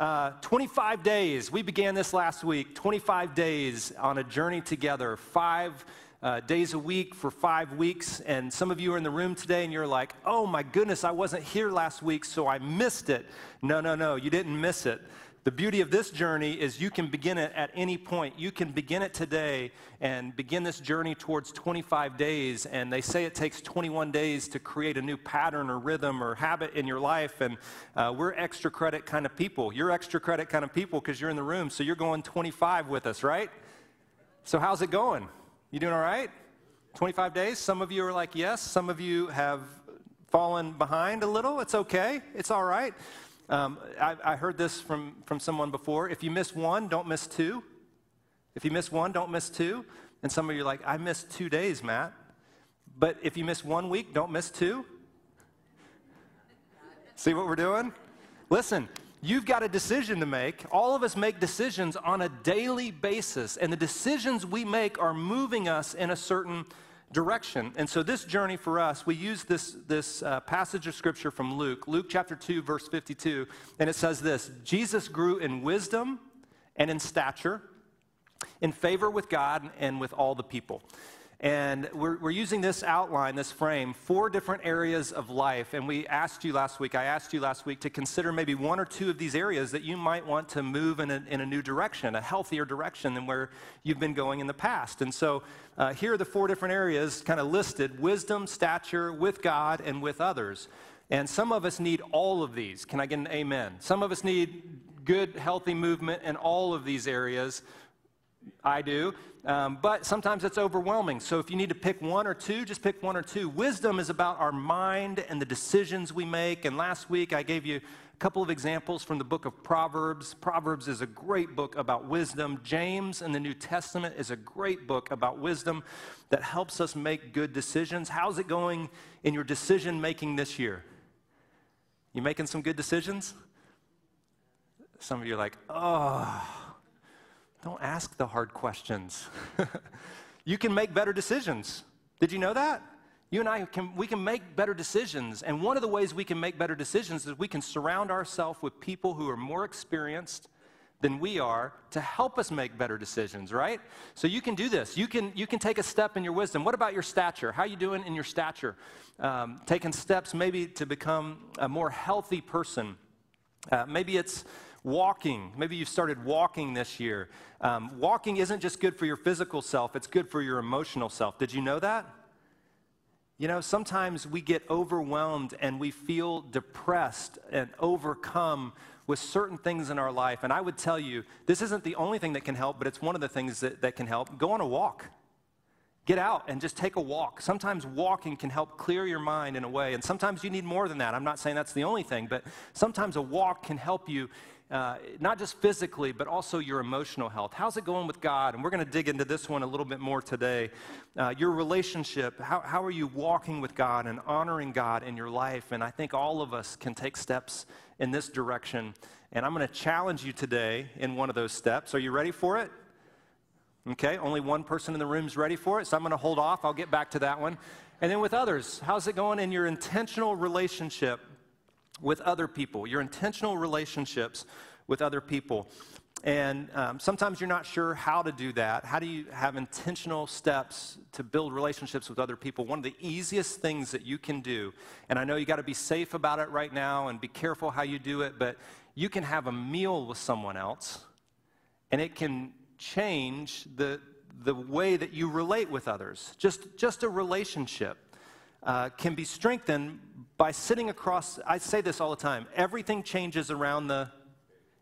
Uh, 25 days. We began this last week. 25 days on a journey together. Five uh, days a week for five weeks. And some of you are in the room today and you're like, oh my goodness, I wasn't here last week, so I missed it. No, no, no, you didn't miss it. The beauty of this journey is you can begin it at any point. You can begin it today and begin this journey towards 25 days. And they say it takes 21 days to create a new pattern or rhythm or habit in your life. And uh, we're extra credit kind of people. You're extra credit kind of people because you're in the room. So you're going 25 with us, right? So how's it going? You doing all right? 25 days? Some of you are like, yes. Some of you have fallen behind a little. It's okay. It's all right. Um, I, I heard this from, from someone before. If you miss one, don't miss two. If you miss one, don't miss two. And some of you are like, I missed two days, Matt. But if you miss one week, don't miss two. See what we're doing? Listen, you've got a decision to make. All of us make decisions on a daily basis, and the decisions we make are moving us in a certain direction. And so, this journey for us, we use this, this uh, passage of scripture from Luke, Luke chapter 2, verse 52, and it says this Jesus grew in wisdom and in stature, in favor with God and with all the people. And we're, we're using this outline, this frame, four different areas of life. And we asked you last week, I asked you last week to consider maybe one or two of these areas that you might want to move in a, in a new direction, a healthier direction than where you've been going in the past. And so uh, here are the four different areas kind of listed wisdom, stature, with God, and with others. And some of us need all of these. Can I get an amen? Some of us need good, healthy movement in all of these areas. I do. Um, but sometimes it's overwhelming. So if you need to pick one or two, just pick one or two. Wisdom is about our mind and the decisions we make. And last week I gave you a couple of examples from the book of Proverbs. Proverbs is a great book about wisdom. James in the New Testament is a great book about wisdom that helps us make good decisions. How's it going in your decision making this year? You making some good decisions? Some of you are like, oh don't ask the hard questions. you can make better decisions. Did you know that? You and I can we can make better decisions. And one of the ways we can make better decisions is we can surround ourselves with people who are more experienced than we are to help us make better decisions, right? So you can do this. You can you can take a step in your wisdom. What about your stature? How you doing in your stature? Um, taking steps maybe to become a more healthy person. Uh, maybe it's walking. Maybe you've started walking this year. Um, walking isn't just good for your physical self, it's good for your emotional self. Did you know that? You know, sometimes we get overwhelmed and we feel depressed and overcome with certain things in our life. And I would tell you, this isn't the only thing that can help, but it's one of the things that, that can help. Go on a walk. Get out and just take a walk. Sometimes walking can help clear your mind in a way, and sometimes you need more than that. I'm not saying that's the only thing, but sometimes a walk can help you uh, not just physically, but also your emotional health. How's it going with God? And we're going to dig into this one a little bit more today. Uh, your relationship, how, how are you walking with God and honoring God in your life? And I think all of us can take steps in this direction. And I'm going to challenge you today in one of those steps. Are you ready for it? Okay, only one person in the room is ready for it, so I'm going to hold off. I'll get back to that one. And then with others, how's it going in your intentional relationship with other people, your intentional relationships with other people. And um, sometimes you're not sure how to do that. How do you have intentional steps to build relationships with other people? One of the easiest things that you can do, and I know you got to be safe about it right now and be careful how you do it, but you can have a meal with someone else, and it can change the, the way that you relate with others. Just, just a relationship uh, can be strengthened by sitting across. I say this all the time everything changes around the.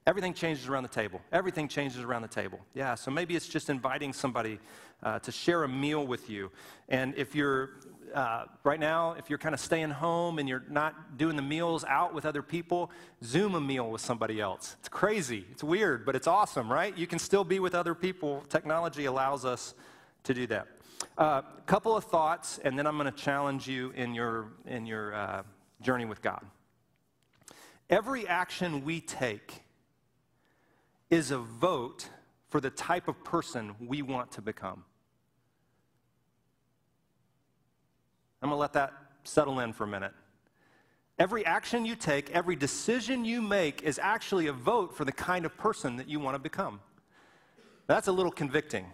Everything changes around the table. Everything changes around the table. Yeah, so maybe it's just inviting somebody uh, to share a meal with you. And if you're uh, right now, if you're kind of staying home and you're not doing the meals out with other people, Zoom a meal with somebody else. It's crazy. It's weird, but it's awesome, right? You can still be with other people. Technology allows us to do that. A uh, couple of thoughts, and then I'm going to challenge you in your, in your uh, journey with God. Every action we take is a vote for the type of person we want to become. I'm going to let that settle in for a minute. Every action you take, every decision you make is actually a vote for the kind of person that you want to become. That's a little convicting,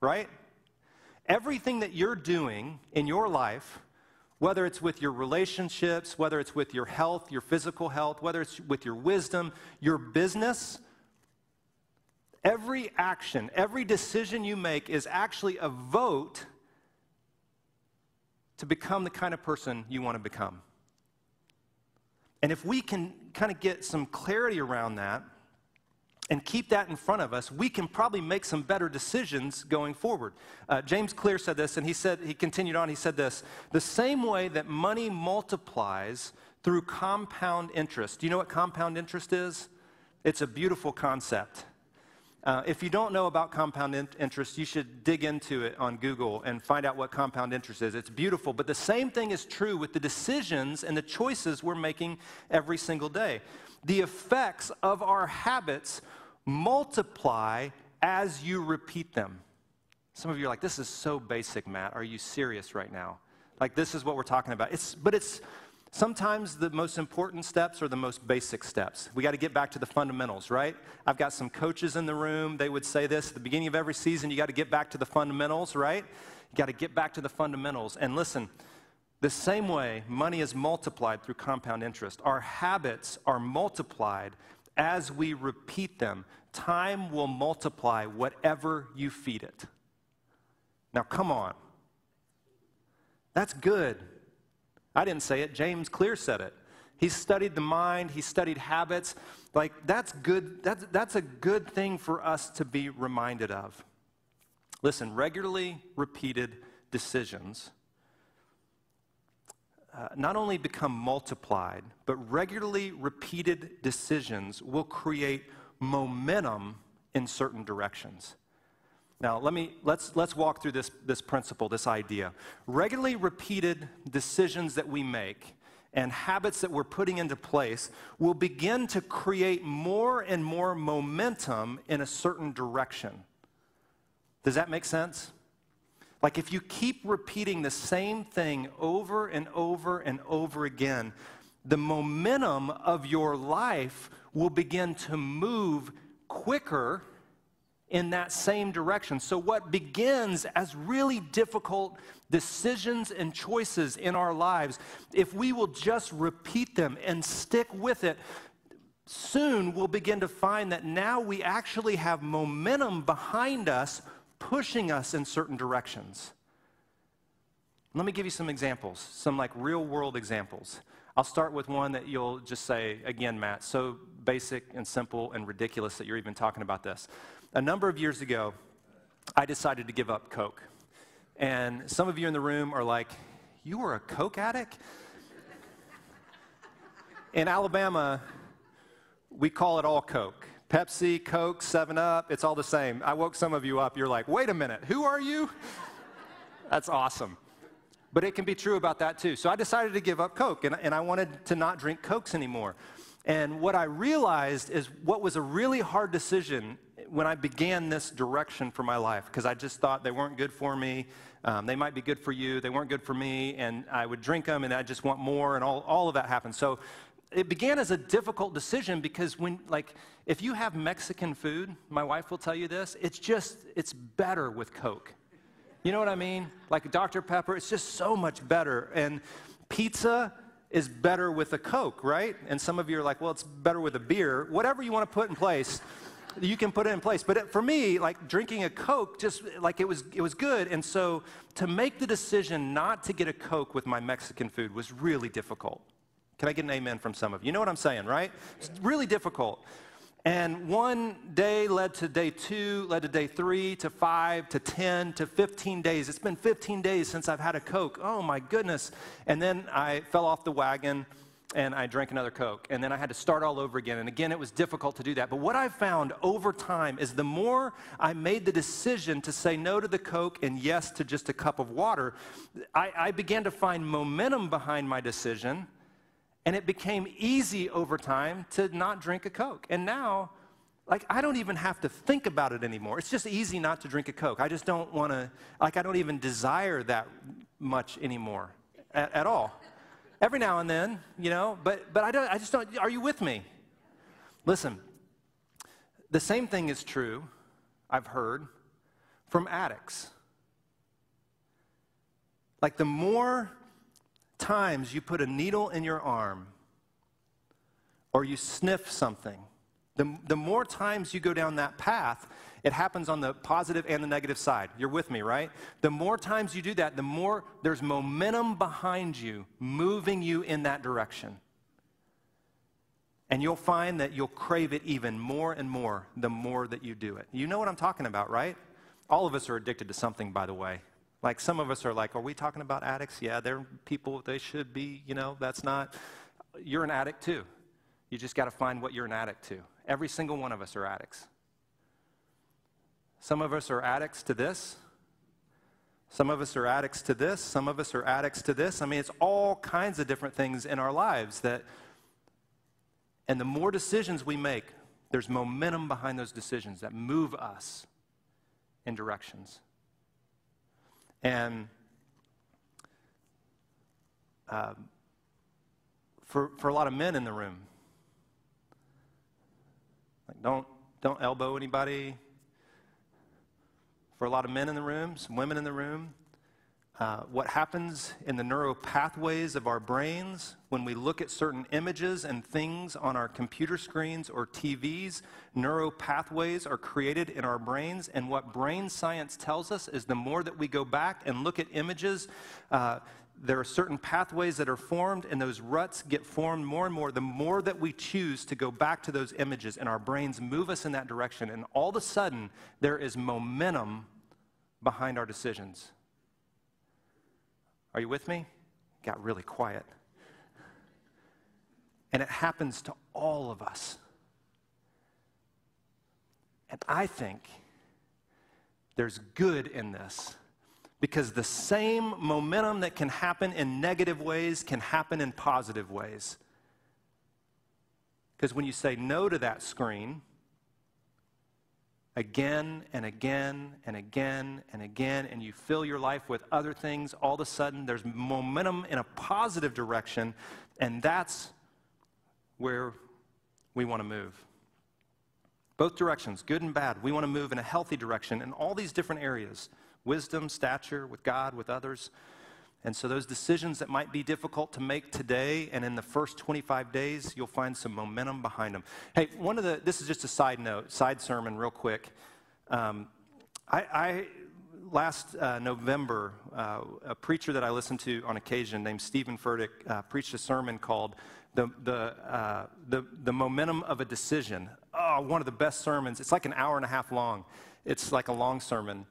right? Everything that you're doing in your life, whether it's with your relationships, whether it's with your health, your physical health, whether it's with your wisdom, your business, every action, every decision you make is actually a vote to become the kind of person you want to become. And if we can kind of get some clarity around that and keep that in front of us, we can probably make some better decisions going forward. Uh, James Clear said this, and he said, he continued on, he said this the same way that money multiplies through compound interest. Do you know what compound interest is? It's a beautiful concept. Uh, if you don't know about compound in- interest, you should dig into it on Google and find out what compound interest is. It's beautiful, but the same thing is true with the decisions and the choices we're making every single day. The effects of our habits multiply as you repeat them. Some of you are like, this is so basic, Matt. Are you serious right now? Like, this is what we're talking about. It's, but it's Sometimes the most important steps are the most basic steps. We got to get back to the fundamentals, right? I've got some coaches in the room. They would say this at the beginning of every season you got to get back to the fundamentals, right? You got to get back to the fundamentals. And listen, the same way money is multiplied through compound interest, our habits are multiplied as we repeat them. Time will multiply whatever you feed it. Now, come on. That's good. I didn't say it, James Clear said it. He studied the mind, he studied habits. Like, that's good. That's, that's a good thing for us to be reminded of. Listen, regularly repeated decisions uh, not only become multiplied, but regularly repeated decisions will create momentum in certain directions. Now, let me, let's, let's walk through this, this principle, this idea. Regularly repeated decisions that we make and habits that we're putting into place will begin to create more and more momentum in a certain direction. Does that make sense? Like if you keep repeating the same thing over and over and over again, the momentum of your life will begin to move quicker in that same direction. So, what begins as really difficult decisions and choices in our lives, if we will just repeat them and stick with it, soon we'll begin to find that now we actually have momentum behind us, pushing us in certain directions. Let me give you some examples, some like real world examples. I'll start with one that you'll just say, again, Matt, so basic and simple and ridiculous that you're even talking about this. A number of years ago, I decided to give up Coke. And some of you in the room are like, You were a Coke addict? in Alabama, we call it all Coke. Pepsi, Coke, 7 Up, it's all the same. I woke some of you up. You're like, Wait a minute, who are you? That's awesome. But it can be true about that too. So I decided to give up Coke, and, and I wanted to not drink Cokes anymore. And what I realized is what was a really hard decision when I began this direction for my life, because I just thought they weren't good for me. Um, they might be good for you, they weren't good for me, and I would drink them and I just want more, and all, all of that happened. So it began as a difficult decision because when, like, if you have Mexican food, my wife will tell you this, it's just, it's better with Coke. You know what I mean? Like Dr. Pepper, it's just so much better. And pizza is better with a Coke, right? And some of you are like, well, it's better with a beer. Whatever you want to put in place you can put it in place. But for me, like drinking a Coke, just like it was, it was good. And so to make the decision not to get a Coke with my Mexican food was really difficult. Can I get an amen from some of you? You know what I'm saying, right? It's really difficult. And one day led to day two, led to day three, to five, to 10, to 15 days. It's been 15 days since I've had a Coke. Oh my goodness. And then I fell off the wagon and I drank another Coke. And then I had to start all over again. And again, it was difficult to do that. But what I found over time is the more I made the decision to say no to the Coke and yes to just a cup of water, I, I began to find momentum behind my decision. And it became easy over time to not drink a Coke. And now, like, I don't even have to think about it anymore. It's just easy not to drink a Coke. I just don't want to, like, I don't even desire that much anymore at, at all. every now and then, you know, but, but I, don't, I just don't, are you with me? Listen, the same thing is true, I've heard, from addicts. Like the more times you put a needle in your arm or you sniff something, the, the more times you go down that path, it happens on the positive and the negative side. You're with me, right? The more times you do that, the more there's momentum behind you, moving you in that direction. And you'll find that you'll crave it even more and more the more that you do it. You know what I'm talking about, right? All of us are addicted to something, by the way. Like some of us are like, are we talking about addicts? Yeah, they're people, they should be, you know, that's not. You're an addict too. You just got to find what you're an addict to. Every single one of us are addicts. Some of us are addicts to this. Some of us are addicts to this. Some of us are addicts to this. I mean, it's all kinds of different things in our lives that, and the more decisions we make, there's momentum behind those decisions that move us in directions. And uh, for, for a lot of men in the room, like don't, don't elbow anybody. For a lot of men in the room, some women in the room, uh, what happens in the neural pathways of our brains when we look at certain images and things on our computer screens or TVs. Neural pathways are created in our brains, and what brain science tells us is the more that we go back and look at images, uh, there are certain pathways that are formed, and those ruts get formed more and more. The more that we choose to go back to those images, and our brains move us in that direction, and all of a sudden, there is momentum behind our decisions. Are you with me? Got really quiet. And it happens to all of us. And I think there's good in this because the same momentum that can happen in negative ways can happen in positive ways. Because when you say no to that screen, again and again and again and again, and you fill your life with other things, all of a sudden there's momentum in a positive direction, and that's where we want to move. Both directions, good and bad. We want to move in a healthy direction in all these different areas wisdom, stature, with God, with others. And so, those decisions that might be difficult to make today and in the first 25 days, you'll find some momentum behind them. Hey, one of the, this is just a side note, side sermon, real quick. Um, I, I, last uh, November, uh, a preacher that I listened to on occasion named Steven Furtick uh, preached a sermon called the, the, uh, the, the Momentum of a Decision. Oh, one of the best sermons. It's like an hour and a half long, it's like a long sermon.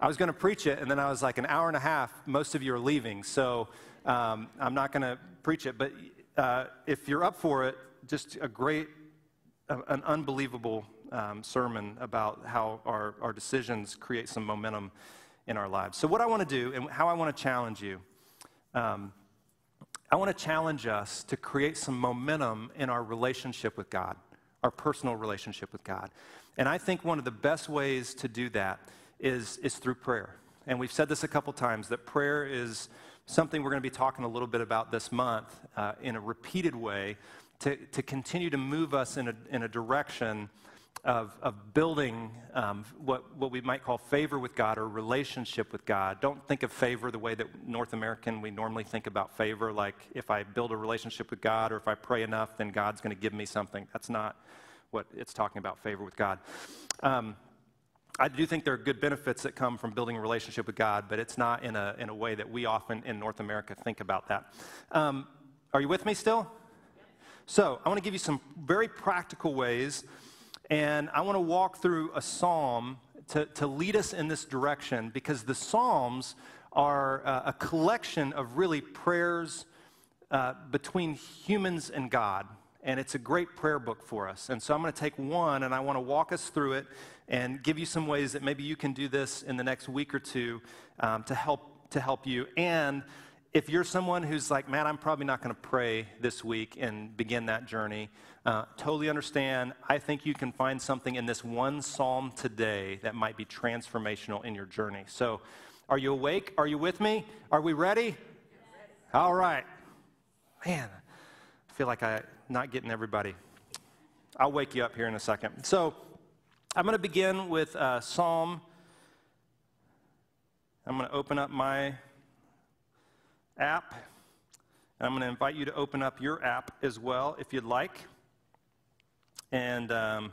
I was going to preach it, and then I was like, an hour and a half, most of you are leaving, so um, I'm not going to preach it. But uh, if you're up for it, just a great, uh, an unbelievable um, sermon about how our, our decisions create some momentum in our lives. So, what I want to do and how I want to challenge you, um, I want to challenge us to create some momentum in our relationship with God, our personal relationship with God. And I think one of the best ways to do that is, is through prayer. And we've said this a couple times that prayer is something we're going to be talking a little bit about this month uh, in a repeated way to, to continue to move us in a, in a direction of, of building um, what, what we might call favor with God or relationship with God. Don't think of favor the way that North American we normally think about favor, like if I build a relationship with God or if I pray enough, then God's going to give me something. That's not what it's talking about, favor with God. Um, I do think there are good benefits that come from building a relationship with God, but it's not in a, in a way that we often in North America think about that. Um, are you with me still? So, I want to give you some very practical ways, and I want to walk through a psalm to, to lead us in this direction because the Psalms are uh, a collection of really prayers uh, between humans and God and it's a great prayer book for us. And so I'm going to take one and I want to walk us through it and give you some ways that maybe you can do this in the next week or two um, to help to help you. And if you're someone who's like, man, I'm probably not going to pray this week and begin that journey, uh, totally understand. I think you can find something in this one psalm today that might be transformational in your journey. So, are you awake? Are you with me? Are we ready? All right. Man, I feel like I'm not getting everybody. I'll wake you up here in a second. So I'm going to begin with uh, Psalm. I'm going to open up my app. And I'm going to invite you to open up your app as well if you'd like. And um,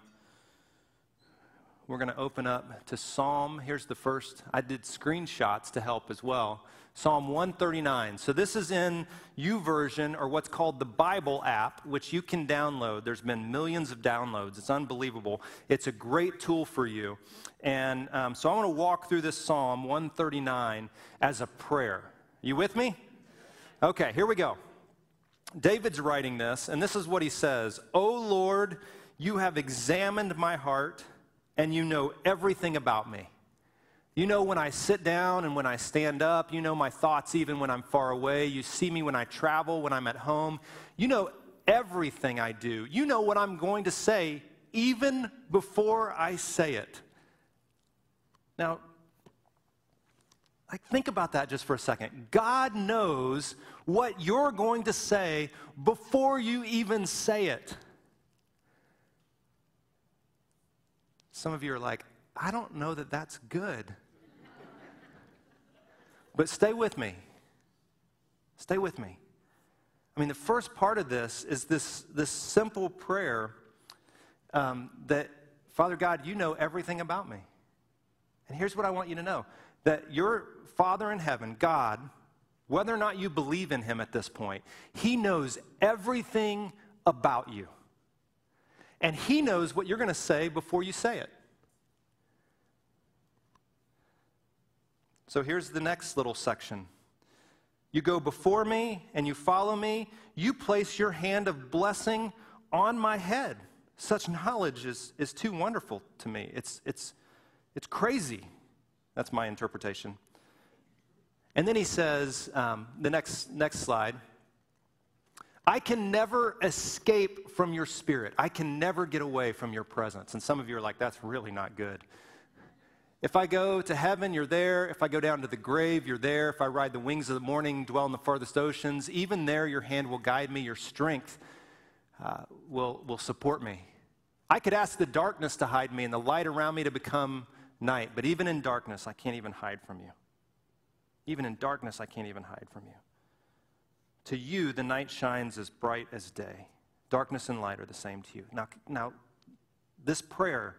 we're going to open up to Psalm. Here's the first. I did screenshots to help as well. Psalm 139. So this is in YouVersion or what's called the Bible app, which you can download. There's been millions of downloads. It's unbelievable. It's a great tool for you. And um, so I want to walk through this Psalm 139 as a prayer. You with me? Okay, here we go. David's writing this, and this is what he says O Lord, you have examined my heart, and you know everything about me. You know when I sit down and when I stand up. You know my thoughts even when I'm far away. You see me when I travel, when I'm at home. You know everything I do. You know what I'm going to say even before I say it. Now, like, think about that just for a second. God knows what you're going to say before you even say it. Some of you are like, I don't know that that's good. But stay with me. Stay with me. I mean, the first part of this is this, this simple prayer um, that, Father God, you know everything about me. And here's what I want you to know that your Father in heaven, God, whether or not you believe in him at this point, he knows everything about you. And he knows what you're going to say before you say it. So here's the next little section. You go before me and you follow me. You place your hand of blessing on my head. Such knowledge is, is too wonderful to me. It's, it's, it's crazy. That's my interpretation. And then he says, um, the next, next slide, I can never escape from your spirit. I can never get away from your presence. And some of you are like, that's really not good. If I go to heaven, you're there. If I go down to the grave, you're there. If I ride the wings of the morning, dwell in the farthest oceans, even there your hand will guide me, your strength uh, will, will support me. I could ask the darkness to hide me and the light around me to become night, but even in darkness, I can't even hide from you. Even in darkness, I can't even hide from you. To you, the night shines as bright as day. Darkness and light are the same to you. Now, now this prayer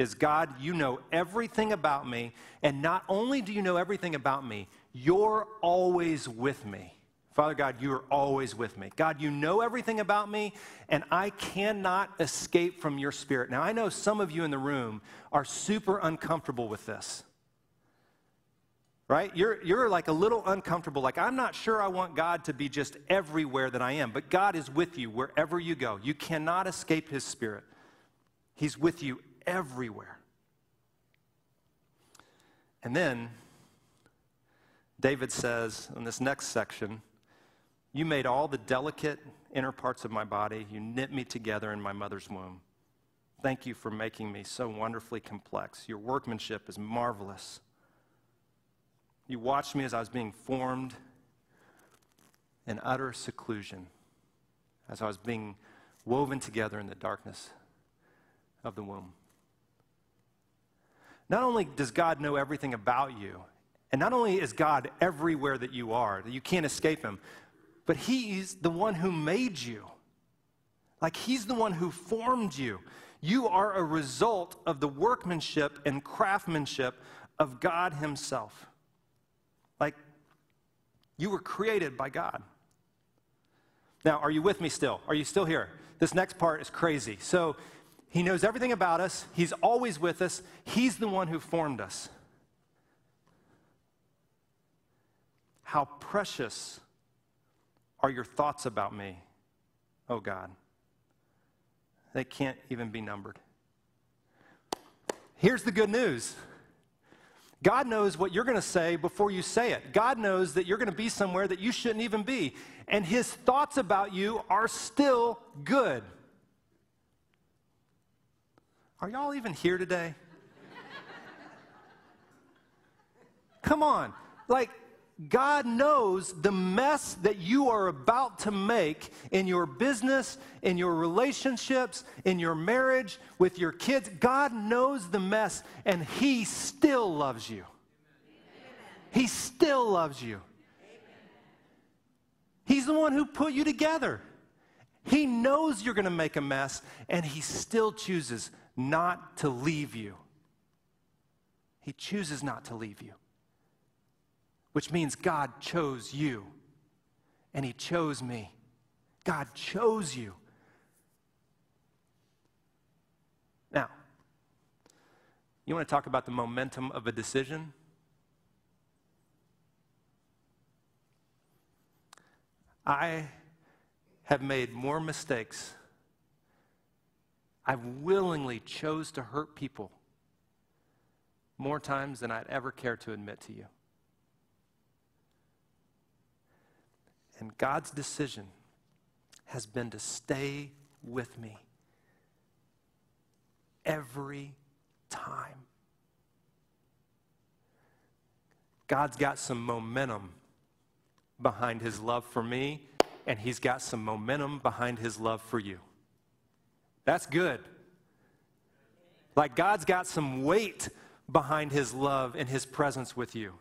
is God, you know everything about me, and not only do you know everything about me, you're always with me. Father God, you are always with me. God, you know everything about me, and I cannot escape from your spirit. Now, I know some of you in the room are super uncomfortable with this right? You're, you're like a little uncomfortable. Like, I'm not sure I want God to be just everywhere that I am, but God is with you wherever you go. You cannot escape His Spirit, He's with you everywhere. And then David says in this next section, You made all the delicate inner parts of my body, you knit me together in my mother's womb. Thank you for making me so wonderfully complex. Your workmanship is marvelous. You watched me as I was being formed in utter seclusion, as I was being woven together in the darkness of the womb. Not only does God know everything about you, and not only is God everywhere that you are, that you can't escape Him, but He's the one who made you. Like He's the one who formed you. You are a result of the workmanship and craftsmanship of God Himself. Like, you were created by God. Now, are you with me still? Are you still here? This next part is crazy. So, he knows everything about us, He's always with us, He's the one who formed us. How precious are your thoughts about me, oh God? They can't even be numbered. Here's the good news God knows what you're going to say before you say it. God knows that you're going to be somewhere that you shouldn't even be. And his thoughts about you are still good. Are y'all even here today? Come on. Like, God knows the mess that you are about to make in your business, in your relationships, in your marriage, with your kids. God knows the mess, and He still loves you. He still loves you. He's the one who put you together. He knows you're going to make a mess, and He still chooses not to leave you. He chooses not to leave you which means God chose you and He chose me. God chose you. Now, you want to talk about the momentum of a decision? I have made more mistakes. I willingly chose to hurt people more times than I'd ever care to admit to you. And God's decision has been to stay with me every time. God's got some momentum behind his love for me, and he's got some momentum behind his love for you. That's good. Like God's got some weight behind his love and his presence with you.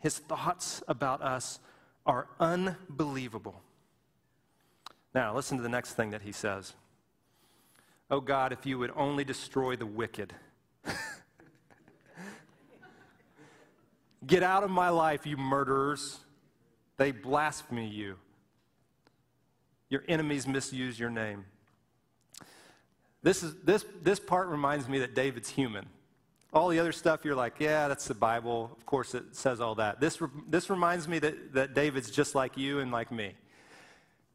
His thoughts about us are unbelievable. Now, listen to the next thing that he says. Oh God, if you would only destroy the wicked. Get out of my life, you murderers. They blaspheme you. Your enemies misuse your name. This, is, this, this part reminds me that David's human. All the other stuff, you're like, yeah, that's the Bible. Of course, it says all that. This, this reminds me that, that David's just like you and like me.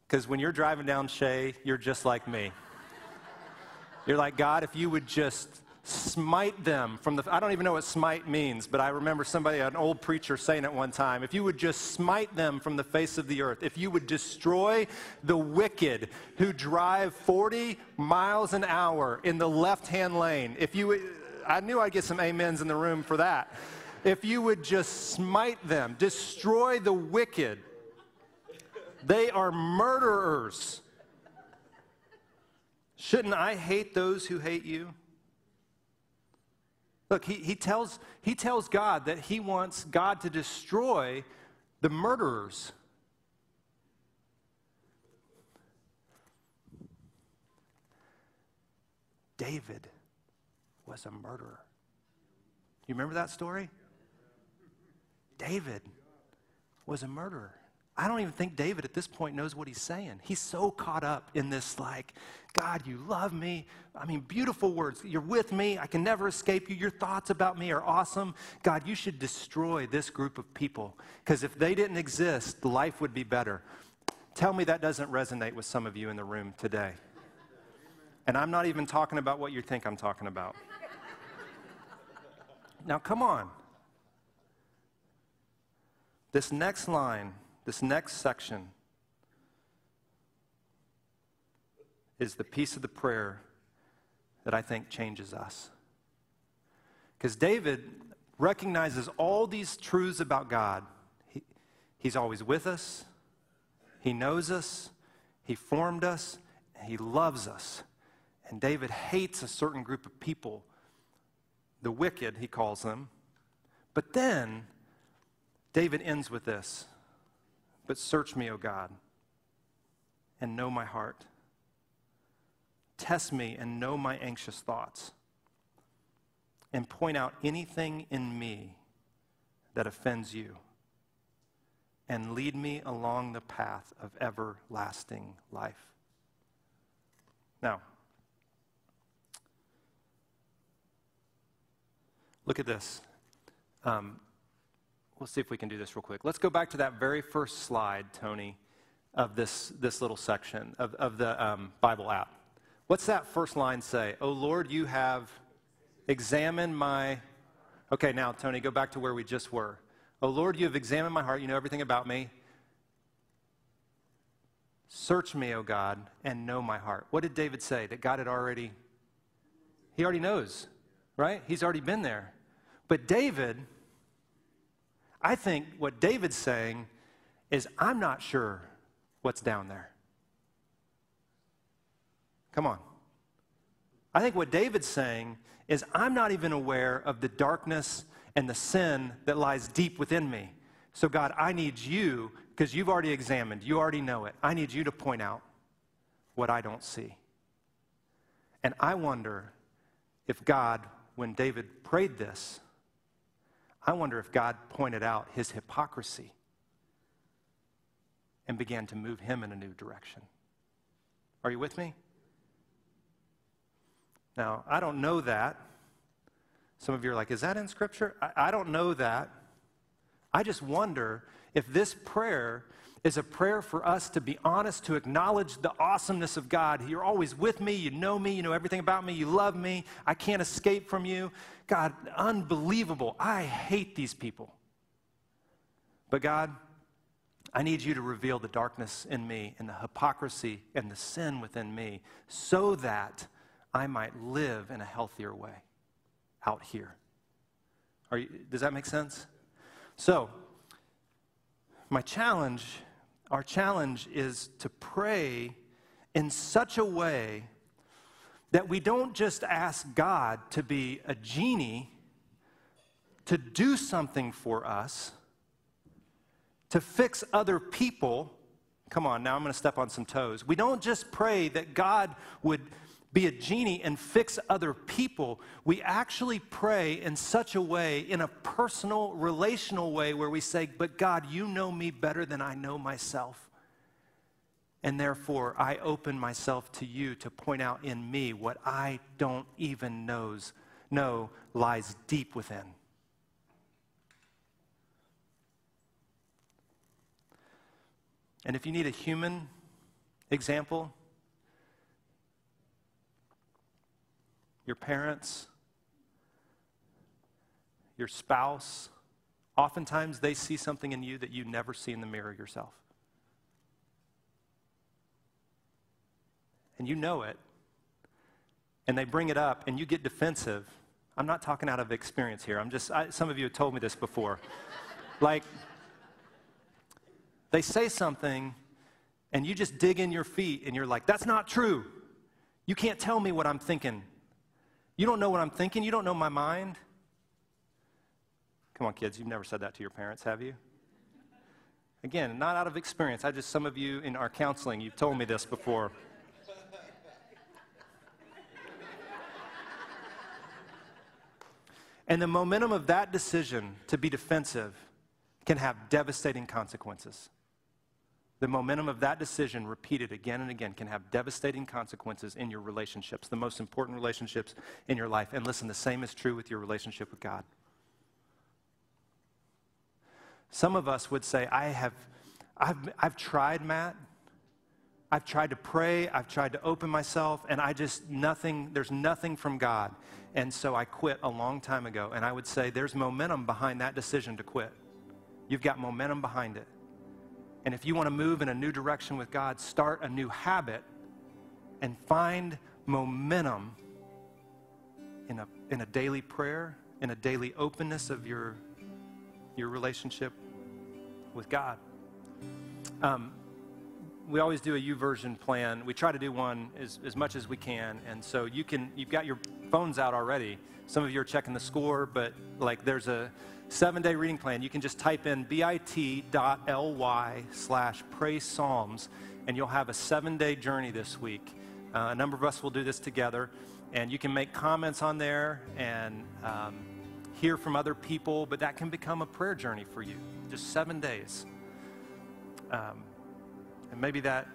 Because when you're driving down Shea, you're just like me. You're like, God, if you would just smite them from the. I don't even know what smite means, but I remember somebody, an old preacher, saying it one time. If you would just smite them from the face of the earth, if you would destroy the wicked who drive 40 miles an hour in the left hand lane, if you i knew I'd get some amens in the room for that. If you would just smite them, destroy the wicked. They are murderers. Shouldn't I hate those who hate you? Look, he, he, tells, he tells God that he wants God to destroy the murderers. David was a murderer. You remember that story? David was a murderer. I don't even think David at this point knows what he's saying. He's so caught up in this, like, God, you love me. I mean, beautiful words. You're with me. I can never escape you. Your thoughts about me are awesome. God, you should destroy this group of people because if they didn't exist, life would be better. Tell me that doesn't resonate with some of you in the room today. And I'm not even talking about what you think I'm talking about. Now, come on. This next line, this next section, is the piece of the prayer that I think changes us. Because David recognizes all these truths about God. He, he's always with us, He knows us, He formed us, He loves us. And David hates a certain group of people the wicked, he calls them. But then David ends with this But search me, O God, and know my heart. Test me and know my anxious thoughts, and point out anything in me that offends you, and lead me along the path of everlasting life. Now, Look at this. Um, we'll see if we can do this real quick. Let's go back to that very first slide, Tony, of this, this little section of, of the um, Bible app. What's that first line say? Oh Lord, you have examined my. Okay, now, Tony, go back to where we just were. Oh Lord, you have examined my heart. You know everything about me. Search me, O God, and know my heart. What did David say? That God had already, he already knows, right? He's already been there. But David I think what David's saying is, I'm not sure what's down there. Come on. I think what David's saying is, I'm not even aware of the darkness and the sin that lies deep within me. So, God, I need you, because you've already examined, you already know it. I need you to point out what I don't see. And I wonder if God, when David prayed this, I wonder if God pointed out his hypocrisy and began to move him in a new direction. Are you with me? Now, I don't know that. Some of you are like, is that in Scripture? I, I don't know that. I just wonder if this prayer is a prayer for us to be honest, to acknowledge the awesomeness of God. You're always with me. You know me. You know everything about me. You love me. I can't escape from you. God, unbelievable. I hate these people. But God, I need you to reveal the darkness in me and the hypocrisy and the sin within me so that I might live in a healthier way out here. You, does that make sense? So, my challenge, our challenge is to pray in such a way that we don't just ask God to be a genie, to do something for us, to fix other people. Come on, now I'm going to step on some toes. We don't just pray that God would be a genie and fix other people. We actually pray in such a way, in a personal, relational way, where we say, But God, you know me better than I know myself. And therefore, I open myself to you to point out in me what I don't even knows, know lies deep within. And if you need a human example, your parents, your spouse, oftentimes they see something in you that you never see in the mirror yourself. And you know it. And they bring it up and you get defensive. I'm not talking out of experience here. I'm just, I, some of you have told me this before. like, they say something and you just dig in your feet and you're like, that's not true. You can't tell me what I'm thinking. You don't know what I'm thinking. You don't know my mind. Come on, kids, you've never said that to your parents, have you? Again, not out of experience. I just, some of you in our counseling, you've told me this before. and the momentum of that decision to be defensive can have devastating consequences. The momentum of that decision, repeated again and again, can have devastating consequences in your relationships, the most important relationships in your life. And listen, the same is true with your relationship with God. Some of us would say, I have, I've, I've tried, Matt. I've tried to pray, I've tried to open myself, and I just, nothing, there's nothing from God. And so I quit a long time ago. And I would say, there's momentum behind that decision to quit. You've got momentum behind it. And if you want to move in a new direction with God, start a new habit and find momentum in a, in a daily prayer, in a daily openness of your, your relationship with God. Um, we always do a YouVersion plan. We try to do one as, as much as we can. And so you can, you've got your phones out already. Some of you are checking the score, but like there's a, seven day reading plan, you can just type in bit.ly slash pray psalms, and you'll have a seven day journey this week. Uh, a number of us will do this together, and you can make comments on there and um, hear from other people, but that can become a prayer journey for you. Just seven days. Um, and maybe that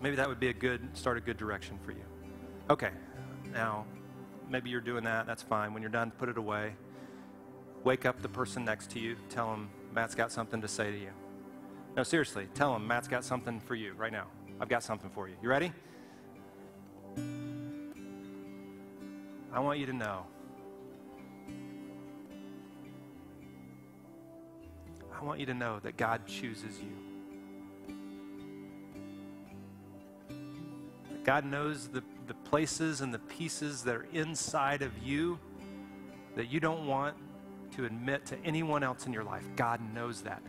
maybe that would be a good start a good direction for you. Okay. Now, maybe you're doing that. That's fine. When you're done, put it away. Wake up the person next to you. Tell them Matt's got something to say to you. No, seriously, tell them Matt's got something for you right now. I've got something for you. You ready? I want you to know. I want you to know that God chooses you. God knows the, the places and the pieces that are inside of you that you don't want to admit to anyone else in your life. God knows that.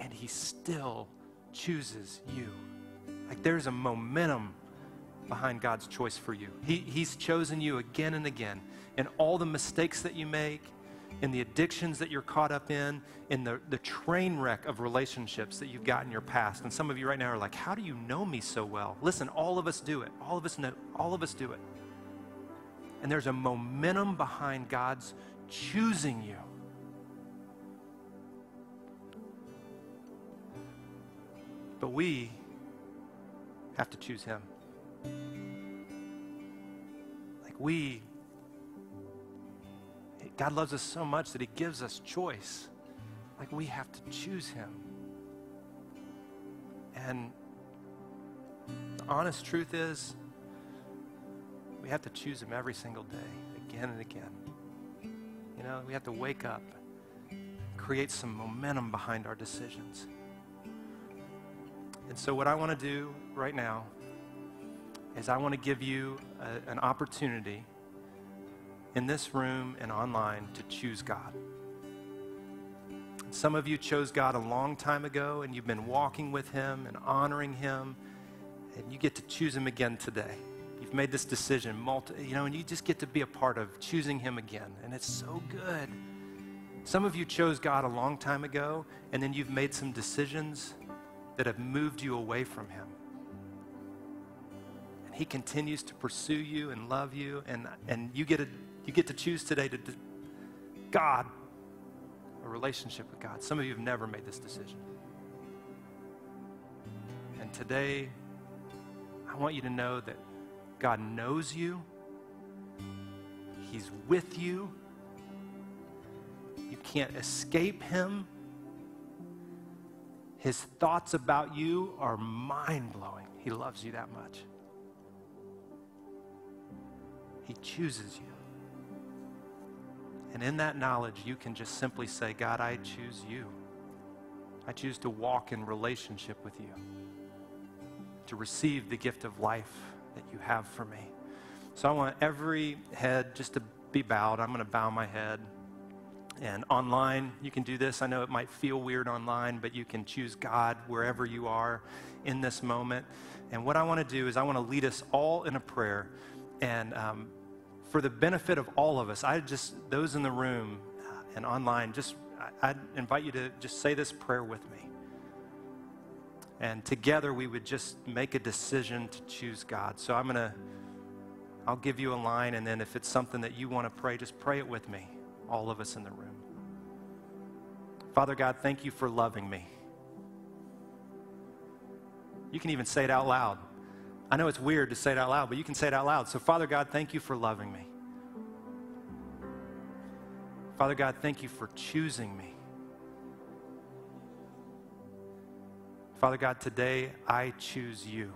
And He still chooses you. Like there's a momentum behind God's choice for you. He, he's chosen you again and again. And all the mistakes that you make, in the addictions that you're caught up in, in the, the train wreck of relationships that you've got in your past. And some of you right now are like, how do you know me so well? Listen, all of us do it. All of us know, all of us do it. And there's a momentum behind God's choosing you. But we have to choose Him. Like we God loves us so much that He gives us choice. Like we have to choose Him. And the honest truth is, we have to choose Him every single day, again and again. You know, we have to wake up, create some momentum behind our decisions. And so, what I want to do right now is I want to give you a, an opportunity in this room and online to choose God. Some of you chose God a long time ago and you've been walking with Him and honoring Him, and you get to choose Him again today. You've made this decision, multi, you know, and you just get to be a part of choosing Him again, and it's so good. Some of you chose God a long time ago, and then you've made some decisions that have moved you away from Him. And He continues to pursue you and love you, and, and you get a you get to choose today to, God, a relationship with God. Some of you have never made this decision. And today, I want you to know that God knows you, He's with you. You can't escape Him. His thoughts about you are mind blowing. He loves you that much. He chooses you. And in that knowledge, you can just simply say, God, I choose you. I choose to walk in relationship with you, to receive the gift of life that you have for me. So I want every head just to be bowed. I'm going to bow my head. And online, you can do this. I know it might feel weird online, but you can choose God wherever you are in this moment. And what I want to do is, I want to lead us all in a prayer. And um, for the benefit of all of us, I just, those in the room uh, and online, just, I, I'd invite you to just say this prayer with me. And together we would just make a decision to choose God. So I'm going to, I'll give you a line, and then if it's something that you want to pray, just pray it with me, all of us in the room. Father God, thank you for loving me. You can even say it out loud. I know it's weird to say it out loud, but you can say it out loud. So, Father God, thank you for loving me. Father God, thank you for choosing me. Father God, today I choose you.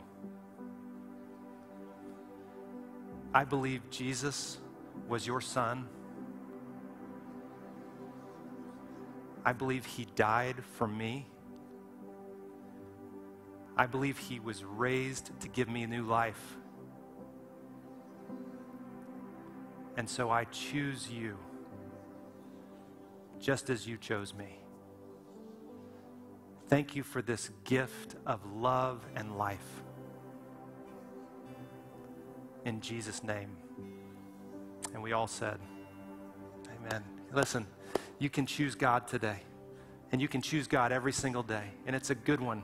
I believe Jesus was your son. I believe he died for me. I believe he was raised to give me a new life. And so I choose you just as you chose me. Thank you for this gift of love and life. In Jesus' name. And we all said, Amen. Listen, you can choose God today, and you can choose God every single day, and it's a good one.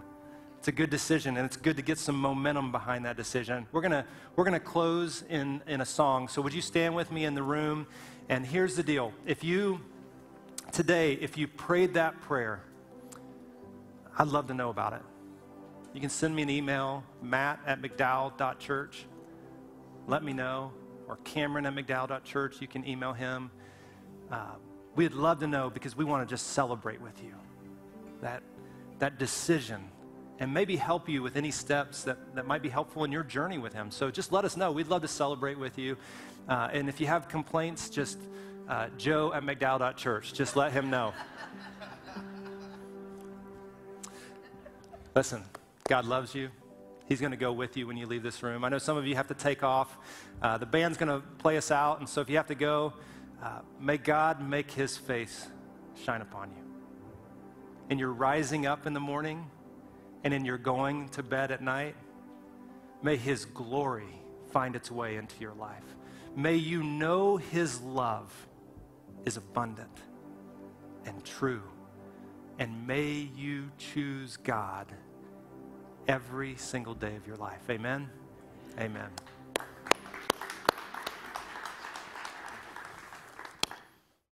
It's a good decision, and it's good to get some momentum behind that decision. We're gonna we're gonna close in in a song. So would you stand with me in the room? And here's the deal: if you today, if you prayed that prayer, I'd love to know about it. You can send me an email, matt at mcdowell.church. Let me know. Or Cameron at mcdowell.church. You can email him. Uh, we'd love to know because we want to just celebrate with you that, that decision and maybe help you with any steps that, that might be helpful in your journey with Him. So just let us know. We'd love to celebrate with you. Uh, and if you have complaints, just uh, joe at mcdowell.church. Just let him know. Listen, God loves you. He's going to go with you when you leave this room. I know some of you have to take off. Uh, the band's going to play us out, and so if you have to go, Uh, may God make his face shine upon you. In your rising up in the morning and in your going to bed at night, may his glory find its way into your life. May you know his love is abundant and true. And may you choose God every single day of your life. Amen. Amen.